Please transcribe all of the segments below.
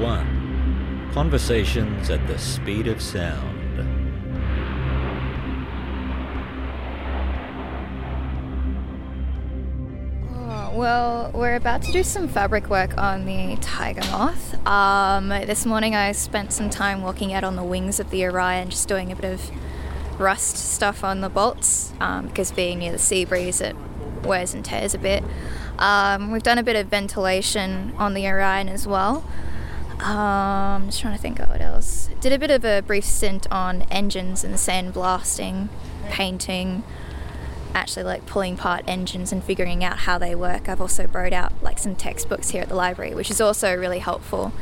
Mach 1 Conversations at the Speed of Sound. Oh, Well, we're about to do some fabric work on the tiger moth. Um, this morning I spent some time walking out on the wings of the Orion, just doing a bit of rust stuff on the bolts, um, because being near the sea breeze, it wears and tears a bit. Um, we've done a bit of ventilation on the Orion as well. Um, I'm just trying to think of what else. Did a bit of a brief stint on engines and sandblasting, painting, actually like pulling apart engines and figuring out how they work. I've also borrowed out like some textbooks here at the library, which is also really helpful.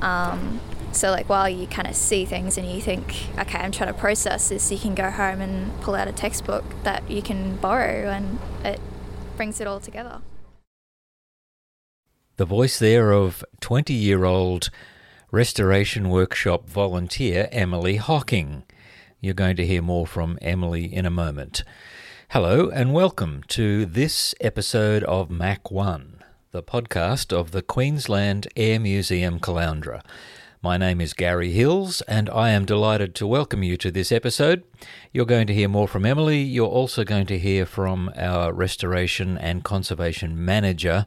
Um, so like while you kind of see things and you think, okay, I'm trying to process this, you can go home and pull out a textbook that you can borrow, and it brings it all together. The voice there of 20 year old Restoration Workshop volunteer Emily Hocking. You're going to hear more from Emily in a moment. Hello, and welcome to this episode of Mach One, the podcast of the Queensland Air Museum Caloundra. My name is Gary Hills, and I am delighted to welcome you to this episode. You're going to hear more from Emily. You're also going to hear from our Restoration and Conservation Manager,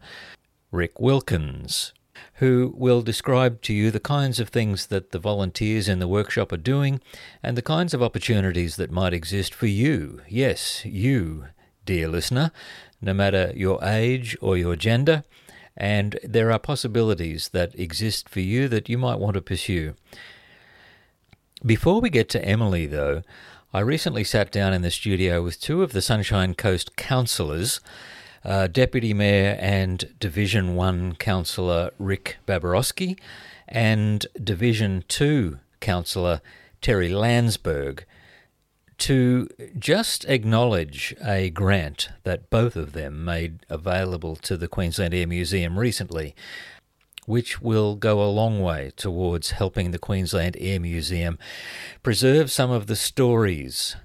Rick Wilkins, who will describe to you the kinds of things that the volunteers in the workshop are doing and the kinds of opportunities that might exist for you. Yes, you, dear listener, no matter your age or your gender. And there are possibilities that exist for you that you might want to pursue. Before we get to Emily, though, I recently sat down in the studio with two of the Sunshine Coast councillors uh, Deputy Mayor and Division 1 Councillor Rick Baberowski and Division 2 Councillor Terry Landsberg to just acknowledge a grant that both of them made available to the Queensland Air Museum recently, which will go a long way towards helping the Queensland Air Museum preserve some of the stories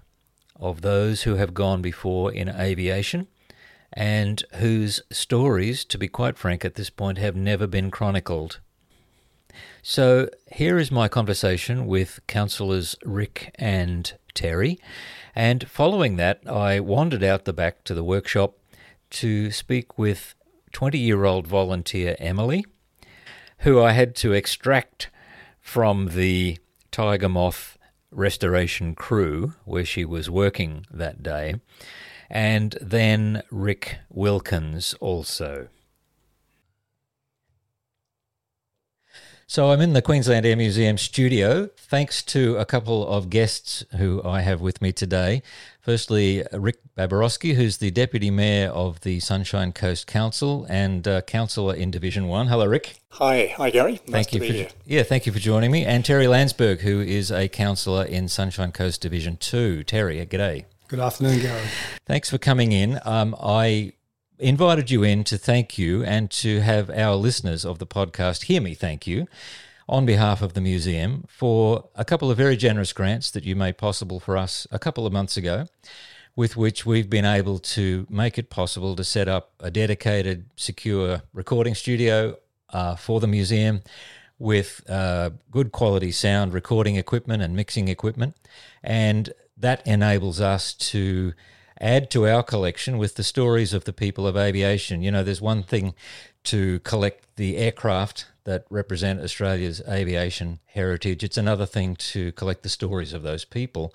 of those who have gone before in aviation and whose stories, to be quite frank at this point, have never been chronicled. So here is my conversation with councillors Rick and Terry, and following that, I wandered out the back to the workshop to speak with 20 year old volunteer Emily, who I had to extract from the Tiger Moth restoration crew where she was working that day and then Rick Wilkins also. So I'm in the Queensland Air Museum studio, thanks to a couple of guests who I have with me today. Firstly, Rick Baberowski, who's the Deputy Mayor of the Sunshine Coast Council and uh, Councillor in Division 1. Hello, Rick. Hi, hi Gary. Nice Thank to you be for here. yeah, thank you for joining me. And Terry Landsberg, who is a councillor in Sunshine Coast Division 2. Terry, g'day. Good afternoon, Gary. Thanks for coming in. Um, I invited you in to thank you and to have our listeners of the podcast hear me thank you on behalf of the museum for a couple of very generous grants that you made possible for us a couple of months ago, with which we've been able to make it possible to set up a dedicated, secure recording studio uh, for the museum with uh, good quality sound recording equipment and mixing equipment. And that enables us to add to our collection with the stories of the people of aviation. You know, there's one thing to collect the aircraft that represent Australia's aviation heritage, it's another thing to collect the stories of those people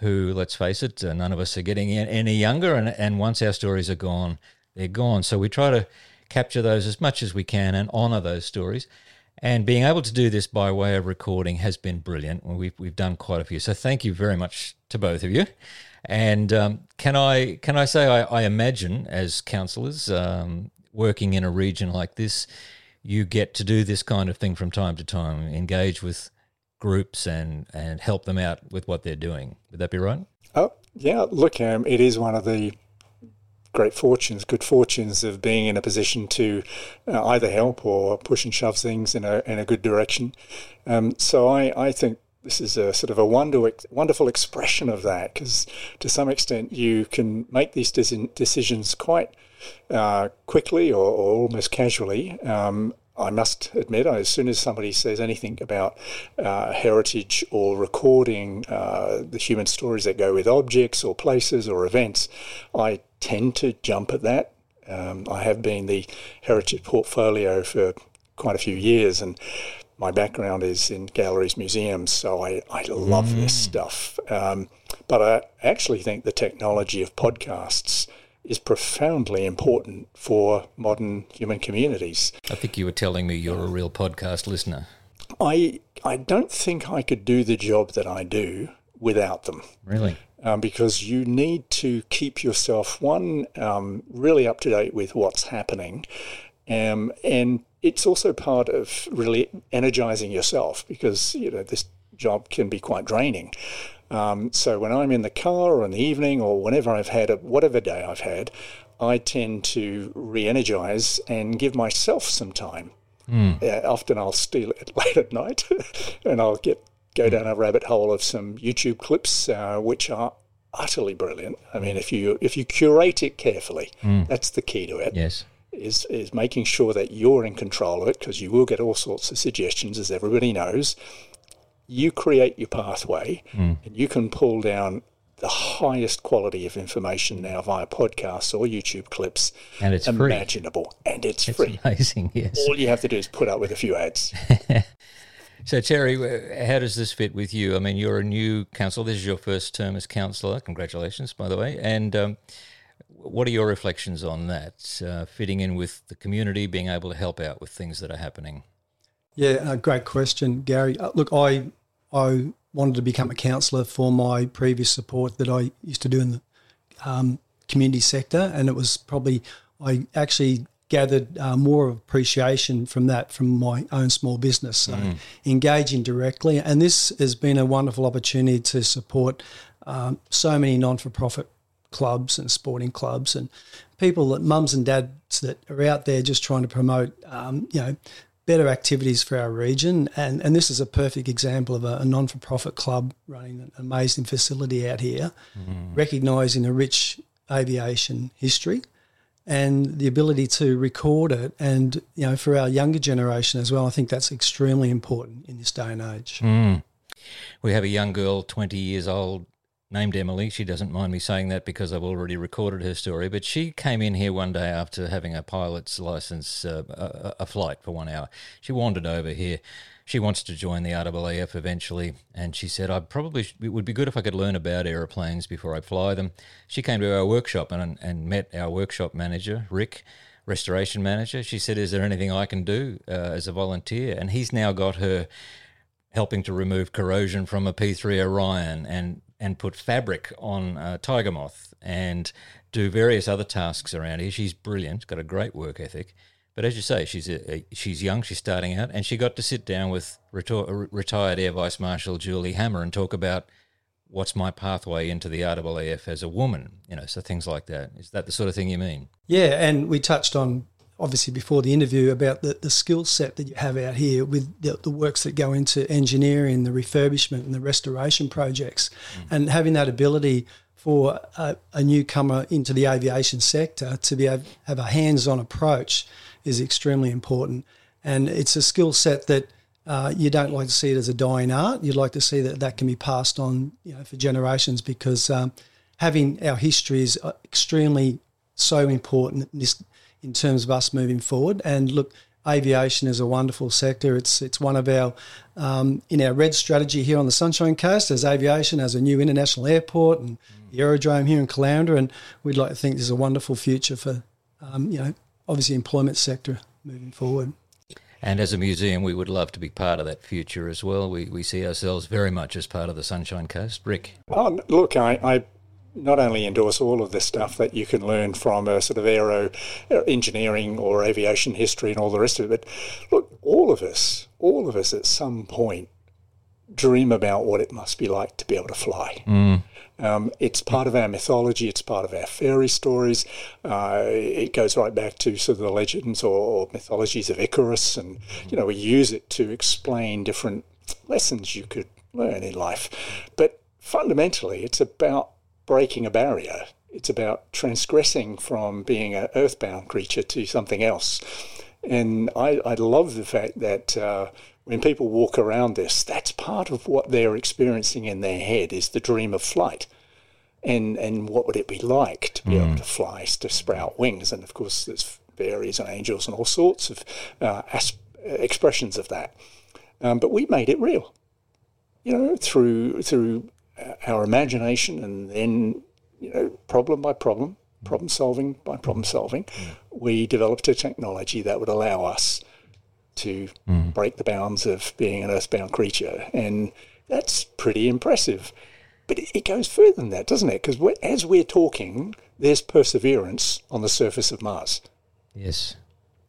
who, let's face it, uh, none of us are getting any younger. And, and once our stories are gone, they're gone. So we try to capture those as much as we can and honour those stories. And being able to do this by way of recording has been brilliant. We've, we've done quite a few. So thank you very much to both of you. And um, can I can I say I, I imagine as councillors um, working in a region like this, you get to do this kind of thing from time to time, engage with groups and and help them out with what they're doing. Would that be right? Oh, yeah. Look, um, it is one of the great fortunes, good fortunes of being in a position to uh, either help or push and shove things in a in a good direction. Um, so I I think this is a sort of a wonder, wonderful expression of that because to some extent you can make these decisions quite uh, quickly or, or, almost casually. Um, I must admit, as soon as somebody says anything about uh, heritage or recording uh, the human stories that go with objects or places or events, I tend to jump at that. Um, I have been the heritage portfolio for quite a few years, and my background is in galleries, museums, so I, I love mm. this stuff. Um, but I actually think the technology of podcasts is profoundly important for modern human communities. I think you were telling me you're a real podcast listener. I I don't think I could do the job that I do without them. Really? Um, because you need to keep yourself one um, really up to date with what's happening, um, and it's also part of really energizing yourself because you know this job can be quite draining. Um, so when I'm in the car or in the evening or whenever I've had a, whatever day I've had, I tend to re-energize and give myself some time. Mm. Uh, often I'll steal it late at night, and I'll get go down a rabbit hole of some YouTube clips, uh, which are utterly brilliant. I mean, if you if you curate it carefully, mm. that's the key to it. Yes is is making sure that you're in control of it because you will get all sorts of suggestions, as everybody knows. You create your pathway, mm. and you can pull down the highest quality of information now via podcasts or YouTube clips, and it's imaginable, free. and it's, it's free. Amazing, yes. All you have to do is put up with a few ads. so, Terry, how does this fit with you? I mean, you're a new councillor. This is your first term as councillor. Congratulations, by the way, and. Um, what are your reflections on that, uh, fitting in with the community, being able to help out with things that are happening? Yeah, uh, great question, Gary. Uh, look, I I wanted to become a councillor for my previous support that I used to do in the um, community sector, and it was probably I actually gathered uh, more appreciation from that from my own small business. So mm. engaging directly, and this has been a wonderful opportunity to support um, so many non-for-profit clubs and sporting clubs and people that mums and dads that are out there just trying to promote, um, you know, better activities for our region. And, and this is a perfect example of a, a non for profit club running an amazing facility out here, mm. recognising a rich aviation history and the ability to record it. And, you know, for our younger generation as well, I think that's extremely important in this day and age. Mm. We have a young girl, 20 years old, named Emily. She doesn't mind me saying that because I've already recorded her story. But she came in here one day after having a pilot's license, uh, a, a, flight for one hour. She wandered over here. She wants to join the RAAF eventually, and she said, "I probably it would be good if I could learn about aeroplanes before I fly them." She came to our workshop and and met our workshop manager, Rick restoration manager. She said, "Is there anything I can do uh, as a volunteer?" And he's now got her helping to remove corrosion from a P3 Orion and and put fabric on uh, Tiger Moth and do various other tasks around here. She's brilliant, got a great work ethic. But as you say, she's a, a, she's young, she's starting out, and she got to sit down with retor- uh, retired Air Vice Marshal Julie Hammer and talk about what's my pathway into the RAAF as a woman, you know, so things like that. Is that the sort of thing you mean? Yeah, and we touched on obviously before the interview about the, the skill set that you have out here with the, the, works that go into engineering, the refurbishment, and the restoration projects, mm. and having that ability for a, a, newcomer into the aviation sector to be able, have a hands-on approach is extremely important, and it's a skill set that. Uh, you don't like to see it as a dying art. You'd like to see that that can be passed on, you know, for generations because um, having our history is uh, extremely so important. This in terms of us moving forward. And look, aviation is a wonderful sector. It's it's one of our um, in our red strategy here on the Sunshine Coast. As aviation has a new international airport and the aerodrome here in Caloundra, and we'd like to think there's a wonderful future for um, you know obviously employment sector moving forward. And as a museum, we would love to be part of that future as well. We, we see ourselves very much as part of the Sunshine Coast. Rick? Oh, look, I, I not only endorse all of this stuff that you can learn from a sort of aero uh, engineering or aviation history and all the rest of it, but look, all of us, all of us at some point dream about what it must be like to be able to fly. Mm. Um, it's part of our mythology. It's part of our fairy stories. Uh, it goes right back to sort of the legends or, or mythologies of Icarus, and you know we use it to explain different lessons you could learn in life. But fundamentally, it's about breaking a barrier. It's about transgressing from being an earthbound creature to something else. And I, I love the fact that uh, when people walk around this, that's part of what they're experiencing in their head is the dream of flight. And, and what would it be like to be mm. able to fly, to sprout wings? And of course, there's fairies and angels and all sorts of uh, asp- expressions of that. Um, but we made it real, you know, through through our imagination and then, you know, problem by problem, problem solving by problem solving, mm. we developed a technology that would allow us to mm. break the bounds of being an earthbound creature. And that's pretty impressive. But it goes further than that, doesn't it? Because as we're talking, there's perseverance on the surface of Mars. Yes.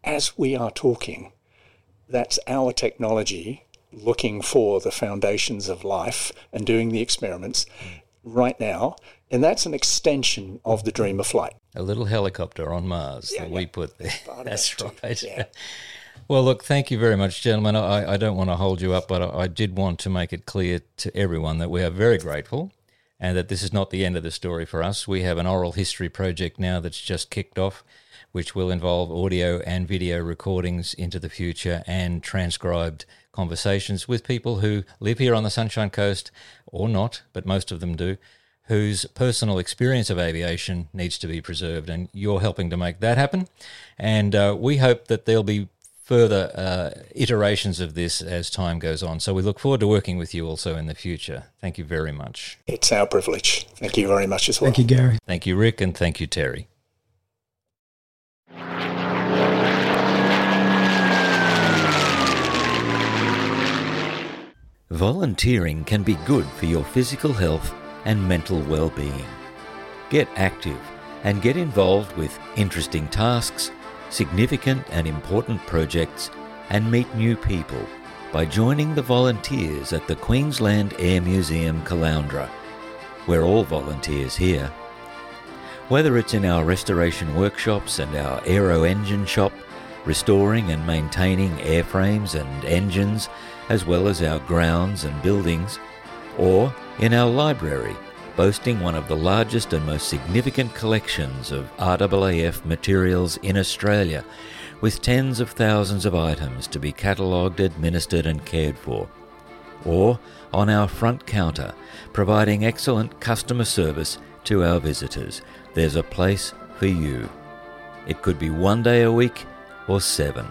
As we are talking, that's our technology looking for the foundations of life and doing the experiments mm. right now. And that's an extension of the dream of flight. A little helicopter on Mars yeah, that yeah. we put there. That's that right. Yeah. Well, look, thank you very much, gentlemen. I, I don't want to hold you up, but I, I did want to make it clear to everyone that we are very grateful and that this is not the end of the story for us. We have an oral history project now that's just kicked off, which will involve audio and video recordings into the future and transcribed conversations with people who live here on the Sunshine Coast or not, but most of them do, whose personal experience of aviation needs to be preserved. And you're helping to make that happen. And uh, we hope that there'll be further uh, iterations of this as time goes on. So we look forward to working with you also in the future. Thank you very much. It's our privilege. Thank you very much as well. Thank you, Gary. Thank you, Rick, and thank you, Terry. Volunteering can be good for your physical health and mental well-being. Get active and get involved with interesting tasks significant and important projects, and meet new people by joining the volunteers at the Queensland Air Museum Caloundra. We're all volunteers here. Whether it's in our restoration workshops and our aero engine shop, restoring and maintaining airframes and engines, as well as our grounds and buildings, or in our library, boasting one of the largest and most significant collections of RAAF materials in Australia, with tens of thousands of items to be catalogued, administered, and cared for. Or on our front counter, providing excellent customer service to our visitors. There's a place for you. It could be one day a week or seven.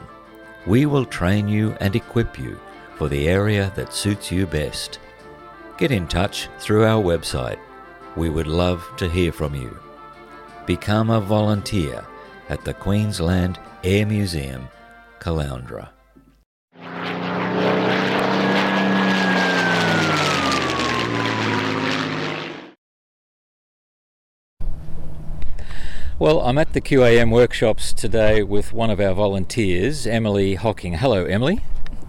We will train you and equip you for the area that suits you best. Get in touch through our website we would love to hear from you. Become a volunteer at the Queensland Air Museum, Caloundra. Well, I'm at the QAM workshops today with one of our volunteers, Emily Hocking. Hello, Emily.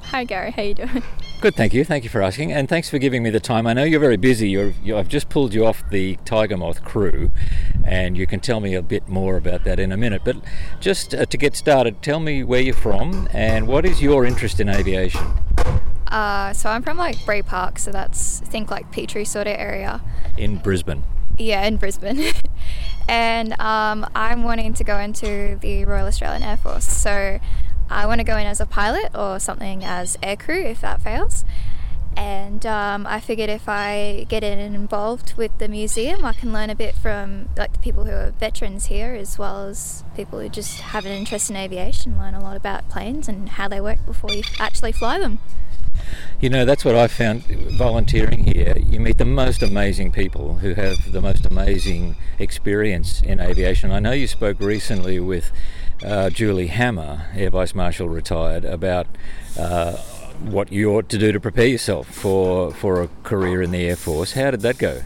Hi, Gary. How are you doing? Good, thank you. Thank you for asking, and thanks for giving me the time. I know you're very busy. You're, you, I've just pulled you off the Tiger Moth crew, and you can tell me a bit more about that in a minute. But just uh, to get started, tell me where you're from and what is your interest in aviation. Uh, so I'm from like Bray Park, so that's I think like Petrie sort of area. In Brisbane. Yeah, in Brisbane. and um, I'm wanting to go into the Royal Australian Air Force. So I want to go in as a pilot or something as aircrew if that fails. And um, I figured if I get involved with the museum, I can learn a bit from like the people who are veterans here, as well as people who just have an interest in aviation, learn a lot about planes and how they work before you actually fly them. You know, that's what I found volunteering here. You meet the most amazing people who have the most amazing experience in aviation. I know you spoke recently with uh, Julie Hammer, Air Vice Marshal retired, about uh, what you ought to do to prepare yourself for, for a career in the Air Force. How did that go?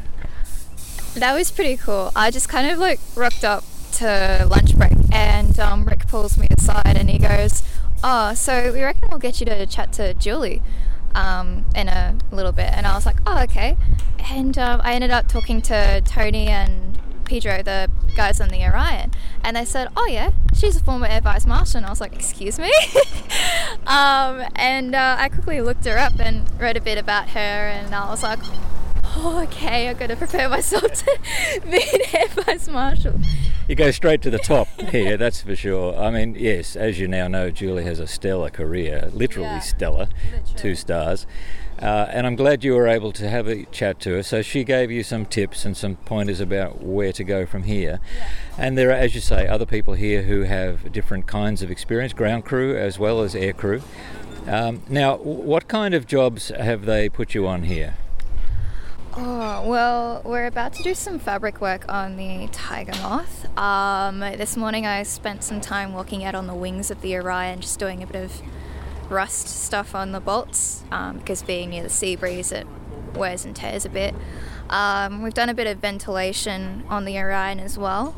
That was pretty cool. I just kind of like rocked up to lunch break and um, Rick pulls me aside and he goes, Oh, so we reckon we'll get you to chat to Julie um, in a little bit. And I was like, Oh, okay. And um, I ended up talking to Tony and Pedro, the guys on the Orion, and they said, "Oh yeah, she's a former Air Vice Marshal." And I was like, "Excuse me," um, and uh, I quickly looked her up and read a bit about her, and I was like, oh, okay, I've got to prepare myself to be an Air Vice Marshal. You go straight to the top here, that's for sure. I mean, yes, as you now know, Julie has a stellar career, literally Yeah, stellar, literally. two stars. Uh, and I'm glad you were able to have a chat to her. So she gave you some tips and some pointers about where to go from here. And there are, as you say, other people here who have different kinds of experience, ground crew as well as air crew. Um, now, what kind of jobs have they put you on here? Oh, well, we're about to do some fabric work on the Tiger Moth. Um, this morning I spent some time walking out on the wings of the Orion, just doing a bit of rust stuff on the bolts, um, because being near the sea breeze, it wears and tears a bit. Um, we've done a bit of ventilation on the Orion as well.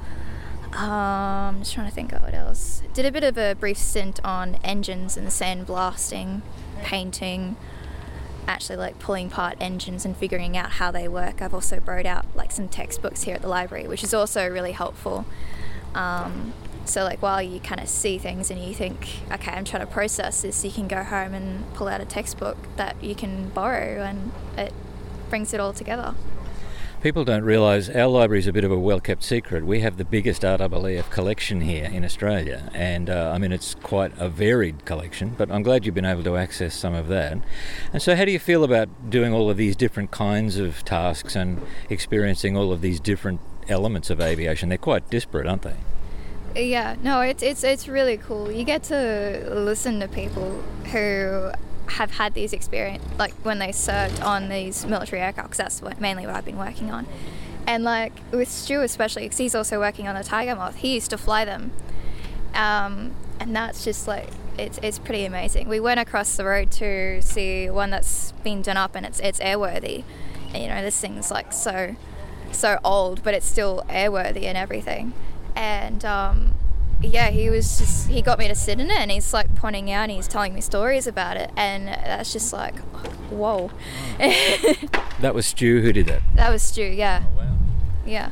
Um, just trying to think of what else. Did a bit of a brief stint on engines and sandblasting, painting, actually like pulling apart engines and figuring out how they work. I've also borrowed out like some textbooks here at the library, which is also really helpful. Um, so like while you kind of see things and you think, okay, I'm trying to process this, you can go home and pull out a textbook that you can borrow, and it brings it all together. People don't realise our library is a bit of a well kept secret. We have the biggest RAAF collection here in Australia, and uh, I mean, it's quite a varied collection, but I'm glad you've been able to access some of that. And so, how do you feel about doing all of these different kinds of tasks and experiencing all of these different elements of aviation? They're quite disparate, aren't they? Yeah, no, it's it's it's really cool. You get to listen to people who have had these experience, like when they served on these military aircraft. 'cause that's what, mainly what I've been working on. And like with Stu, especially because he's also working on the Tiger Moth. He used to fly them, um, and that's just like it's it's pretty amazing. We went across the road to see one that's been done up, and it's it's airworthy. And, you know, this thing's like so so old, but it's still airworthy and everything. And um, yeah, he was just he got me to sit in it, and he's like pointing out, and he's telling me stories about it, and that's just like, whoa. That was Stu who did that. that was Stu, yeah, yeah.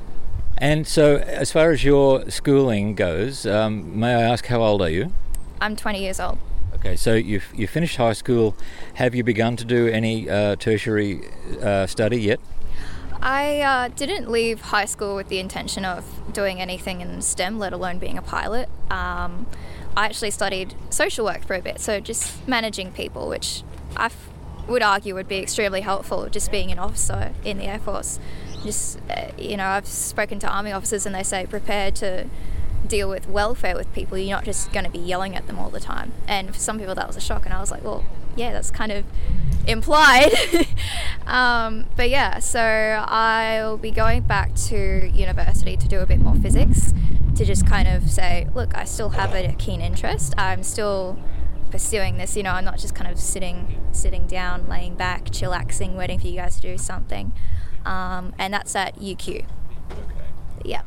And so, as far as your schooling goes, um, may I ask how old are you? I'm 20 years old. Okay, so you've you finished high school. Have you begun to do any uh, tertiary uh, study yet? I uh, didn't leave high school with the intention of doing anything in STEM, let alone being a pilot. Um, I actually studied social work for a bit, so just managing people, which I f- would argue would be extremely helpful just being an officer in the Air Force. Just, uh, you know, I've spoken to Army officers and they say prepare to deal with welfare with people. You're not just going to be yelling at them all the time. And for some people, that was a shock. And I was like, well, yeah, that's kind of implied. um, but yeah, so I'll be going back to university to do a bit more physics to just kind of say, look, I still have a keen interest. I'm still pursuing this. You know, I'm not just kind of sitting sitting down, laying back, chillaxing, waiting for you guys to do something. Um, and that's at UQ. Yeah.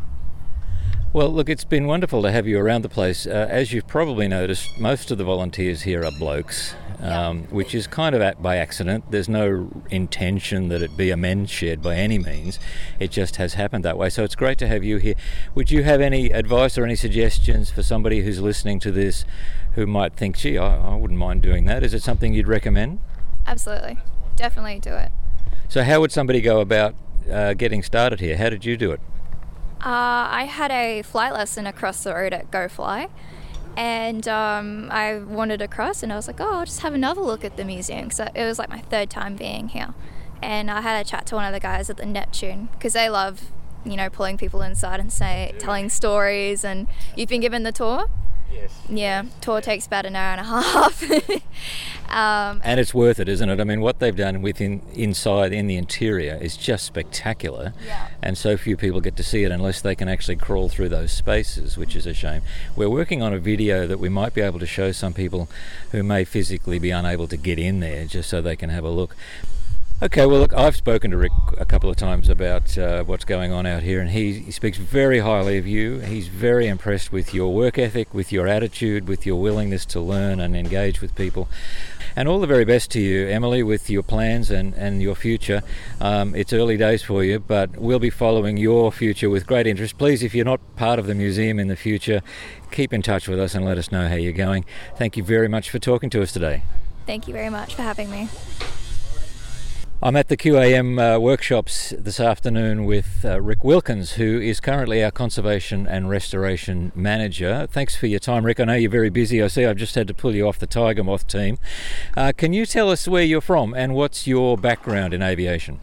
Well, look, it's been wonderful to have you around the place. Uh, as you've probably noticed, most of the volunteers here are blokes, um, which is kind of at, by accident. There's no intention that it be a men's shed by any means. It just has happened that way. So it's great to have you here. Would you have any advice or any suggestions for somebody who's listening to this who might think, gee, I, I wouldn't mind doing that? Is it something you'd recommend? Absolutely. Definitely do it. So, how would somebody go about uh, getting started here? How did you do it? Uh, I had a flight lesson across the road at Go Fly, and um, I wandered across, and I was like, "Oh, I'll just have another look at the museum." So it was like my third time being here, and I had a chat to one of the guys at the Neptune because they love, you know, pulling people inside and say telling stories. And you've been given the tour. Yes. Yeah, tour takes about an hour and a half. um, And it's worth it, isn't it? I mean, what they've done within inside in the interior is just spectacular. Yeah. And so few people get to see it unless they can actually crawl through those spaces, which is a shame. We're working on a video that we might be able to show some people who may physically be unable to get in there, just so they can have a look. Okay, well, look, I've spoken to Rick a couple of times about uh, what's going on out here, and he, he speaks very highly of you. He's very impressed with your work ethic, with your attitude, with your willingness to learn and engage with people. And all the very best to you, Emily, with your plans and, and your future. Um, it's early days for you, but we'll be following your future with great interest. Please, if you're not part of the museum in the future, keep in touch with us and let us know how you're going. Thank you very much for talking to us today. thank you very much for having me. I'm at the QAM uh, workshops this afternoon with uh, Rick Wilkins, who is currently our Conservation and Restoration Manager. Thanks for your time, Rick. I know you're very busy. I see I've just had to pull you off the Tiger Moth team. Uh, can you tell us where you're from and what's your background in aviation?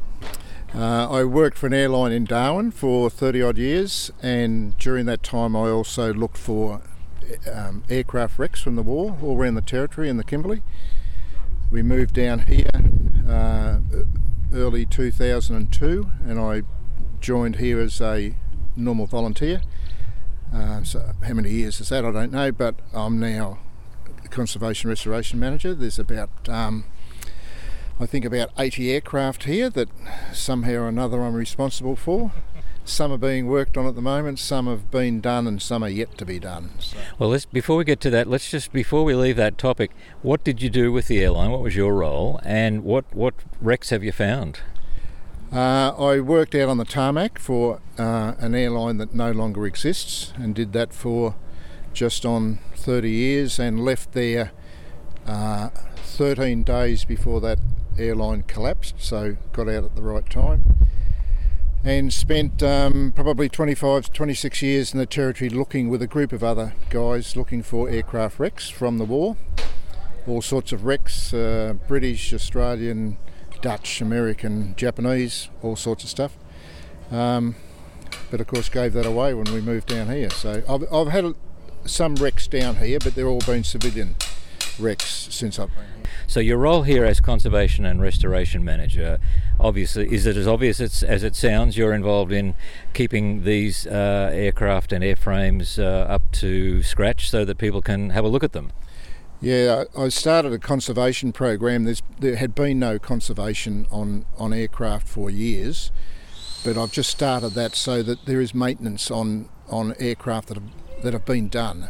Uh, I worked for an airline in Darwin for 30 odd years, and during that time, I also looked for um, aircraft wrecks from the war all around the territory in the Kimberley. We moved down here uh, early 2002, and I joined here as a normal volunteer. Uh, so, how many years is that? I don't know, but I'm now conservation restoration manager. There's about um, I think about 80 aircraft here that somehow or another I'm responsible for. Some are being worked on at the moment, some have been done, and some are yet to be done. So. Well, let's, before we get to that, let's just before we leave that topic, what did you do with the airline? What was your role, and what what wrecks have you found? Uh, I worked out on the tarmac for uh, an airline that no longer exists, and did that for just on 30 years, and left there uh, 13 days before that airline collapsed, so got out at the right time. And spent um, probably 25, 26 years in the territory looking with a group of other guys looking for aircraft wrecks from the war. All sorts of wrecks uh, British, Australian, Dutch, American, Japanese, all sorts of stuff. Um, but of course, gave that away when we moved down here. So I've, I've had some wrecks down here, but they're all been civilian wrecks since I've been here. So your role here as conservation and restoration manager, obviously, is it as obvious as it sounds? You're involved in keeping these uh, aircraft and airframes uh, up to scratch so that people can have a look at them. Yeah, I started a conservation program. There's, there had been no conservation on, on aircraft for years, but I've just started that so that there is maintenance on, on aircraft that have, that have been done.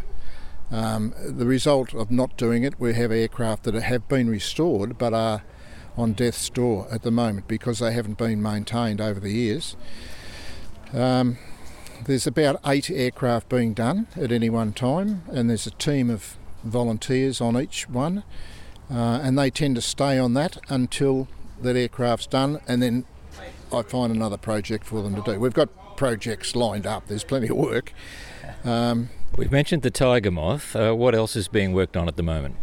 Um, the result of not doing it, we have aircraft that have been restored but are on death's door at the moment because they haven't been maintained over the years. Um, there's about eight aircraft being done at any one time, and there's a team of volunteers on each one, uh, and they tend to stay on that until that aircraft's done, and then I find another project for them to do. We've got projects lined up. There's plenty of work. Um, We've mentioned the Tiger Moth. Uh, what else is being worked on at the moment?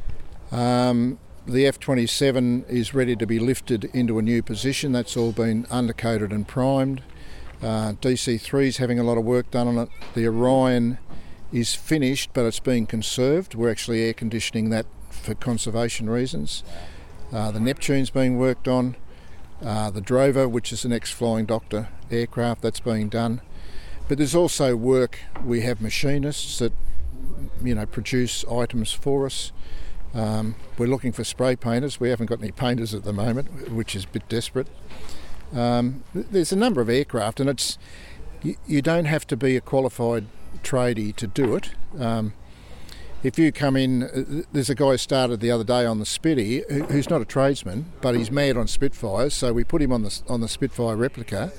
Um, the F27 is ready to be lifted into a new position. That's all been undercoated and primed. Uh, DC3 is having a lot of work done on it. The Orion is finished, but it's being conserved. We're actually air conditioning that for conservation reasons. Uh, the Neptune's being worked on. Uh, the Drover, which is the next Flying doctor aircraft, that's being done. But there's also work. We have machinists that you know produce items for us. Um, we're looking for spray painters. We haven't got any painters at the moment, which is a bit desperate. Um, there's a number of aircraft, and it's you, you, don't have to be a qualified tradie to do it. Um, if you come in, uh, there's a guy started the other day on the Spitty who's not a tradesman, but he's mad on Spitfires, so we put him on the on the Spitfire replica,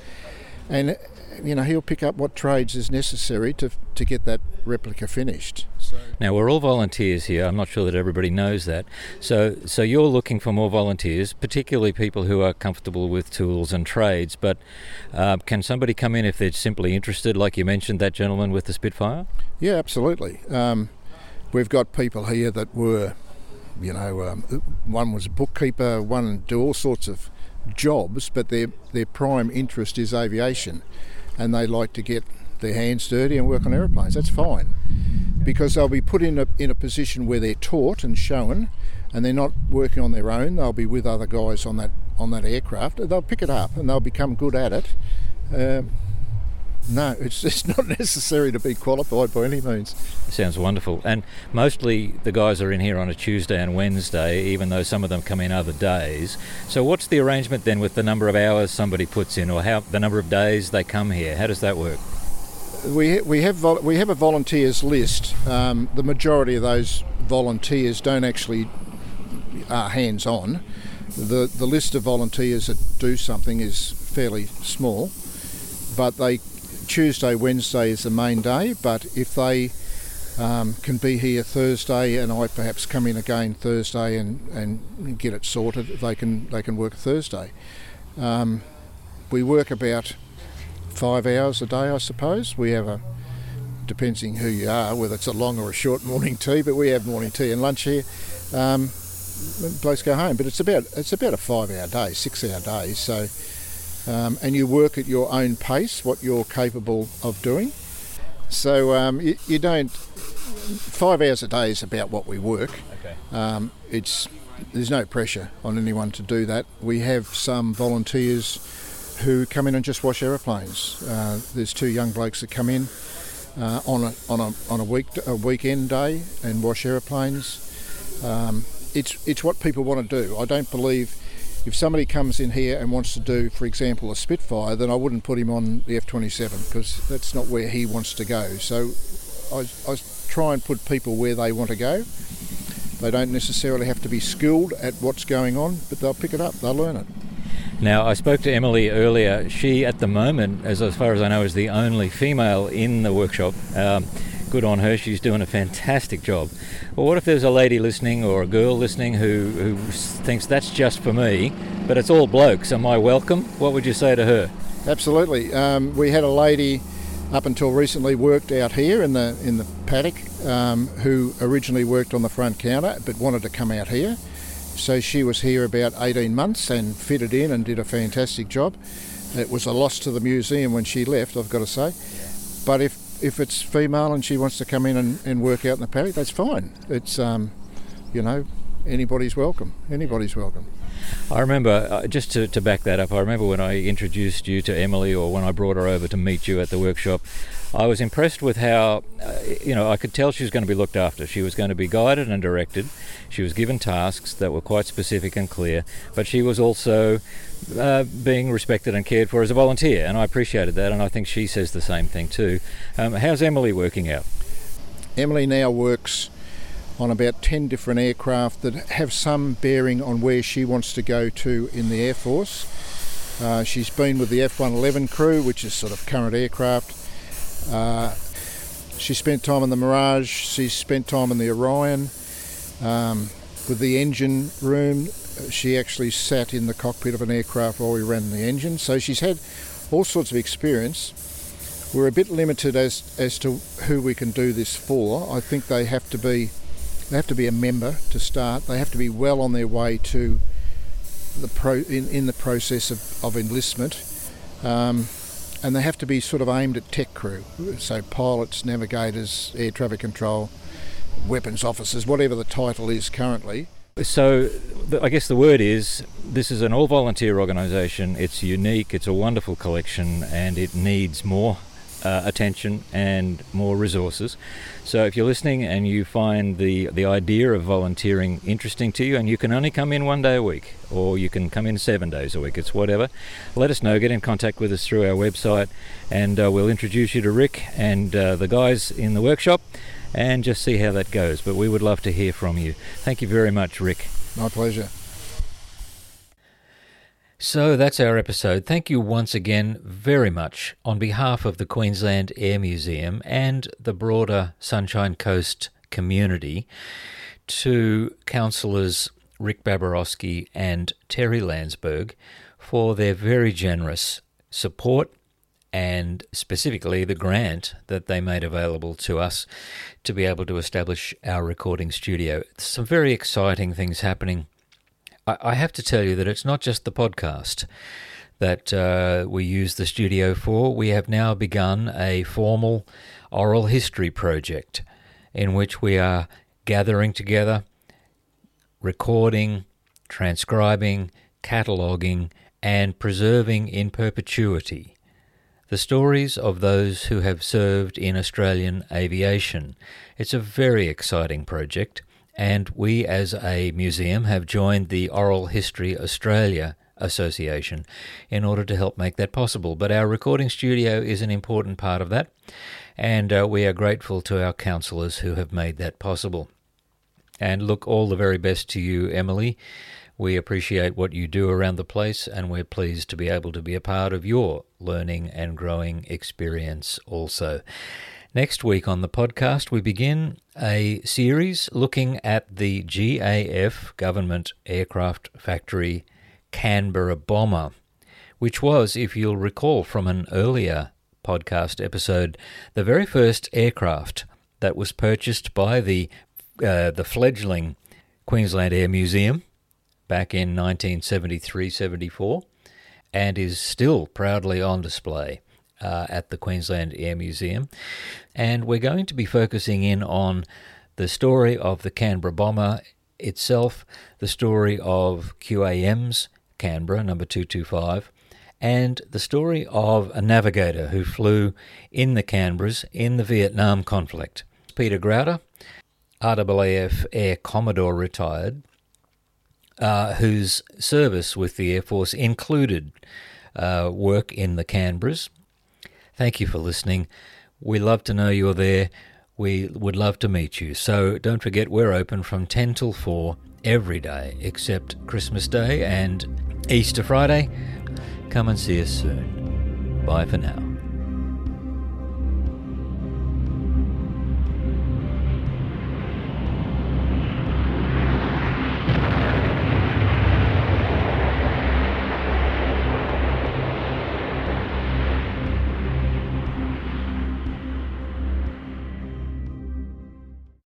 and you know he'll pick up what trades is necessary to to get that replica finished. So. Now we're all volunteers here. I'm not sure that everybody knows that. So so you're looking for more volunteers, particularly people who are comfortable with tools and trades. But uh, can somebody come in if they're simply interested, like you mentioned that gentleman with the Spitfire? Yeah, absolutely. Um, we've got people here that were, you know, um, one was a bookkeeper, one do all sorts of jobs, but their their prime interest is aviation and they like to get their hands dirty and work on aeroplanes. That's fine because they'll be put in a, in a position where they're taught and shown and they're not working on their own. They'll be with other guys on that on that aircraft. They'll pick it up and they'll become good at it. Uh, no, it's, it's not necessary to be qualified by any means. Sounds wonderful. And mostly the guys are in here on a Tuesday and Wednesday, even though some of them come in other days. So what's the arrangement then with the number of hours somebody puts in, or how the number of days they come here? How does that work? We, we have we have a volunteers list. Um, the majority of those volunteers don't actually are hands on. The the list of volunteers that do something is fairly small, but they Tuesday, Wednesday is the main day, but if they um, can be here Thursday and I perhaps come in again Thursday and, and get it sorted, they can they can work Thursday. Um, we work about five hours a day, I suppose. We have a depends on who you are, whether it's a long or a short morning tea, but we have morning tea and lunch here. Um, blokes go home, but it's about it's about a five-hour day, six-hour day. So, um, and you work at your own pace, what you're capable of doing. So um, you, you, don't. Five hours a day is about what we work. Okay. Um, it's there's no pressure on anyone to do that. We have some volunteers who come in and just wash aeroplanes. Uh, there's two young blokes that come in uh, on a on a on a week a weekend day and wash aeroplanes. Um, it's it's what people want to do. I don't believe if somebody comes in here and wants to do, for example, a Spitfire, then I wouldn't put him on the F-27 because that's not where he wants to go. So I, I try and put people where they want to go. They don't necessarily have to be skilled at what's going on, but they'll pick it up, they'll learn it. Now, I spoke to Emily earlier. She, at the moment, as, as far as I know, is the only female in the workshop. Um, good on her. She's doing a fantastic job. Well, what if there's a lady listening or a girl listening who, who thinks that's just for me, but it's all blokes? Am I welcome? What would you say to her? Absolutely. Um, we had a lady up until recently worked out here in the in the paddock um, who originally worked on the front counter but wanted to come out here so she was here about 18 months and fitted in and did a fantastic job. It was a loss to the museum when she left, I've got to say. But if if it's female and she wants to come in and, and work out in the paddock, that's fine. It's um, you know, anybody's welcome. Anybody's welcome. I remember, uh, just to, to back that up, I remember when I introduced you to Emily or when I brought her over to meet you at the workshop, I was impressed with how, uh, you know, I could tell she was going to be looked after. She was going to be guided and directed. She was given tasks that were quite specific and clear, but she was also uh, being respected and cared for as a volunteer, and I appreciated that, and I think she says the same thing too. Um, how's Emily working out? Emily now works on about 10 different aircraft that have some bearing on where she wants to go to in the Air Force. Uh, she's been with the F 111 crew, which is sort of current aircraft. Uh, she spent time in the Mirage, she's spent time in the Orion. Um, with the engine room, she actually sat in the cockpit of an aircraft while we ran the engine. So she's had all sorts of experience. We're a bit limited as, as to who we can do this for. I think they have to be they have to be a member to start. They have to be well on their way to the pro in, in the process of, of enlistment. Um, and they have to be sort of aimed at tech crew, so pilots, navigators, air traffic control, weapons officers, whatever the title is currently. So, I guess the word is this is an all volunteer organisation. It's unique, it's a wonderful collection, and it needs more uh, attention and more resources. So if you're listening and you find the, the idea of volunteering interesting to you, and you can only come in one day a week, or you can come in seven days a week, it's whatever, let us know. Get in contact with us through our website, and uh, we'll introduce you to Rick and uh, the guys in the workshop and just see how that goes. But we would love to hear from you. Thank you very much, Rick. My pleasure. So that's our episode. Thank you once again very much on behalf of the Queensland Air Museum and the broader Sunshine Coast community to councillors Rick Baberowski and Terry Landsberg for their very generous support and specifically the grant that they made available to us to be able to establish our recording studio. Some very exciting things happening I, have to tell you that it's not just the podcast that uh, we use the studio for. We have now begun a formal oral history project in which we are gathering together, recording, transcribing, cataloguing, and preserving in perpetuity the stories of those who have served in Australian aviation. It's a very exciting project. And we, as a museum, have joined the Oral History Australia Association in order to help make that possible. But our recording studio is an important part of that, and uh, we are grateful to our councillors who have made that possible. And look, all the very best to you, Emily. We appreciate what you do around the place, and we're pleased to be able to be a part of your learning and growing experience also. Next week on the podcast, we begin a series looking at the GAF Government Aircraft Factory Canberra bomber. which was, if you'll recall from an earlier podcast episode, the very first aircraft that was purchased by the uh, the fledgling Queensland Air Museum back in 1973-74 and is still proudly on display uh, at the Queensland Air Museum. And we're going to be focusing in on the story of the Canberra bomber itself, the story of QAM's Canberra number 225, and the story of a navigator who flew in the Canberras in the Vietnam conflict. Peter Grauder, RAAF Air Commodore retired, uh, whose service with the Air Force included uh, work in the Canberras. Thank you for listening. We love to know you're there. We would love to meet you. So don't forget, we're open from 10 till 4 every day except Christmas Day and Easter Friday. Come and see us soon. Bye for now.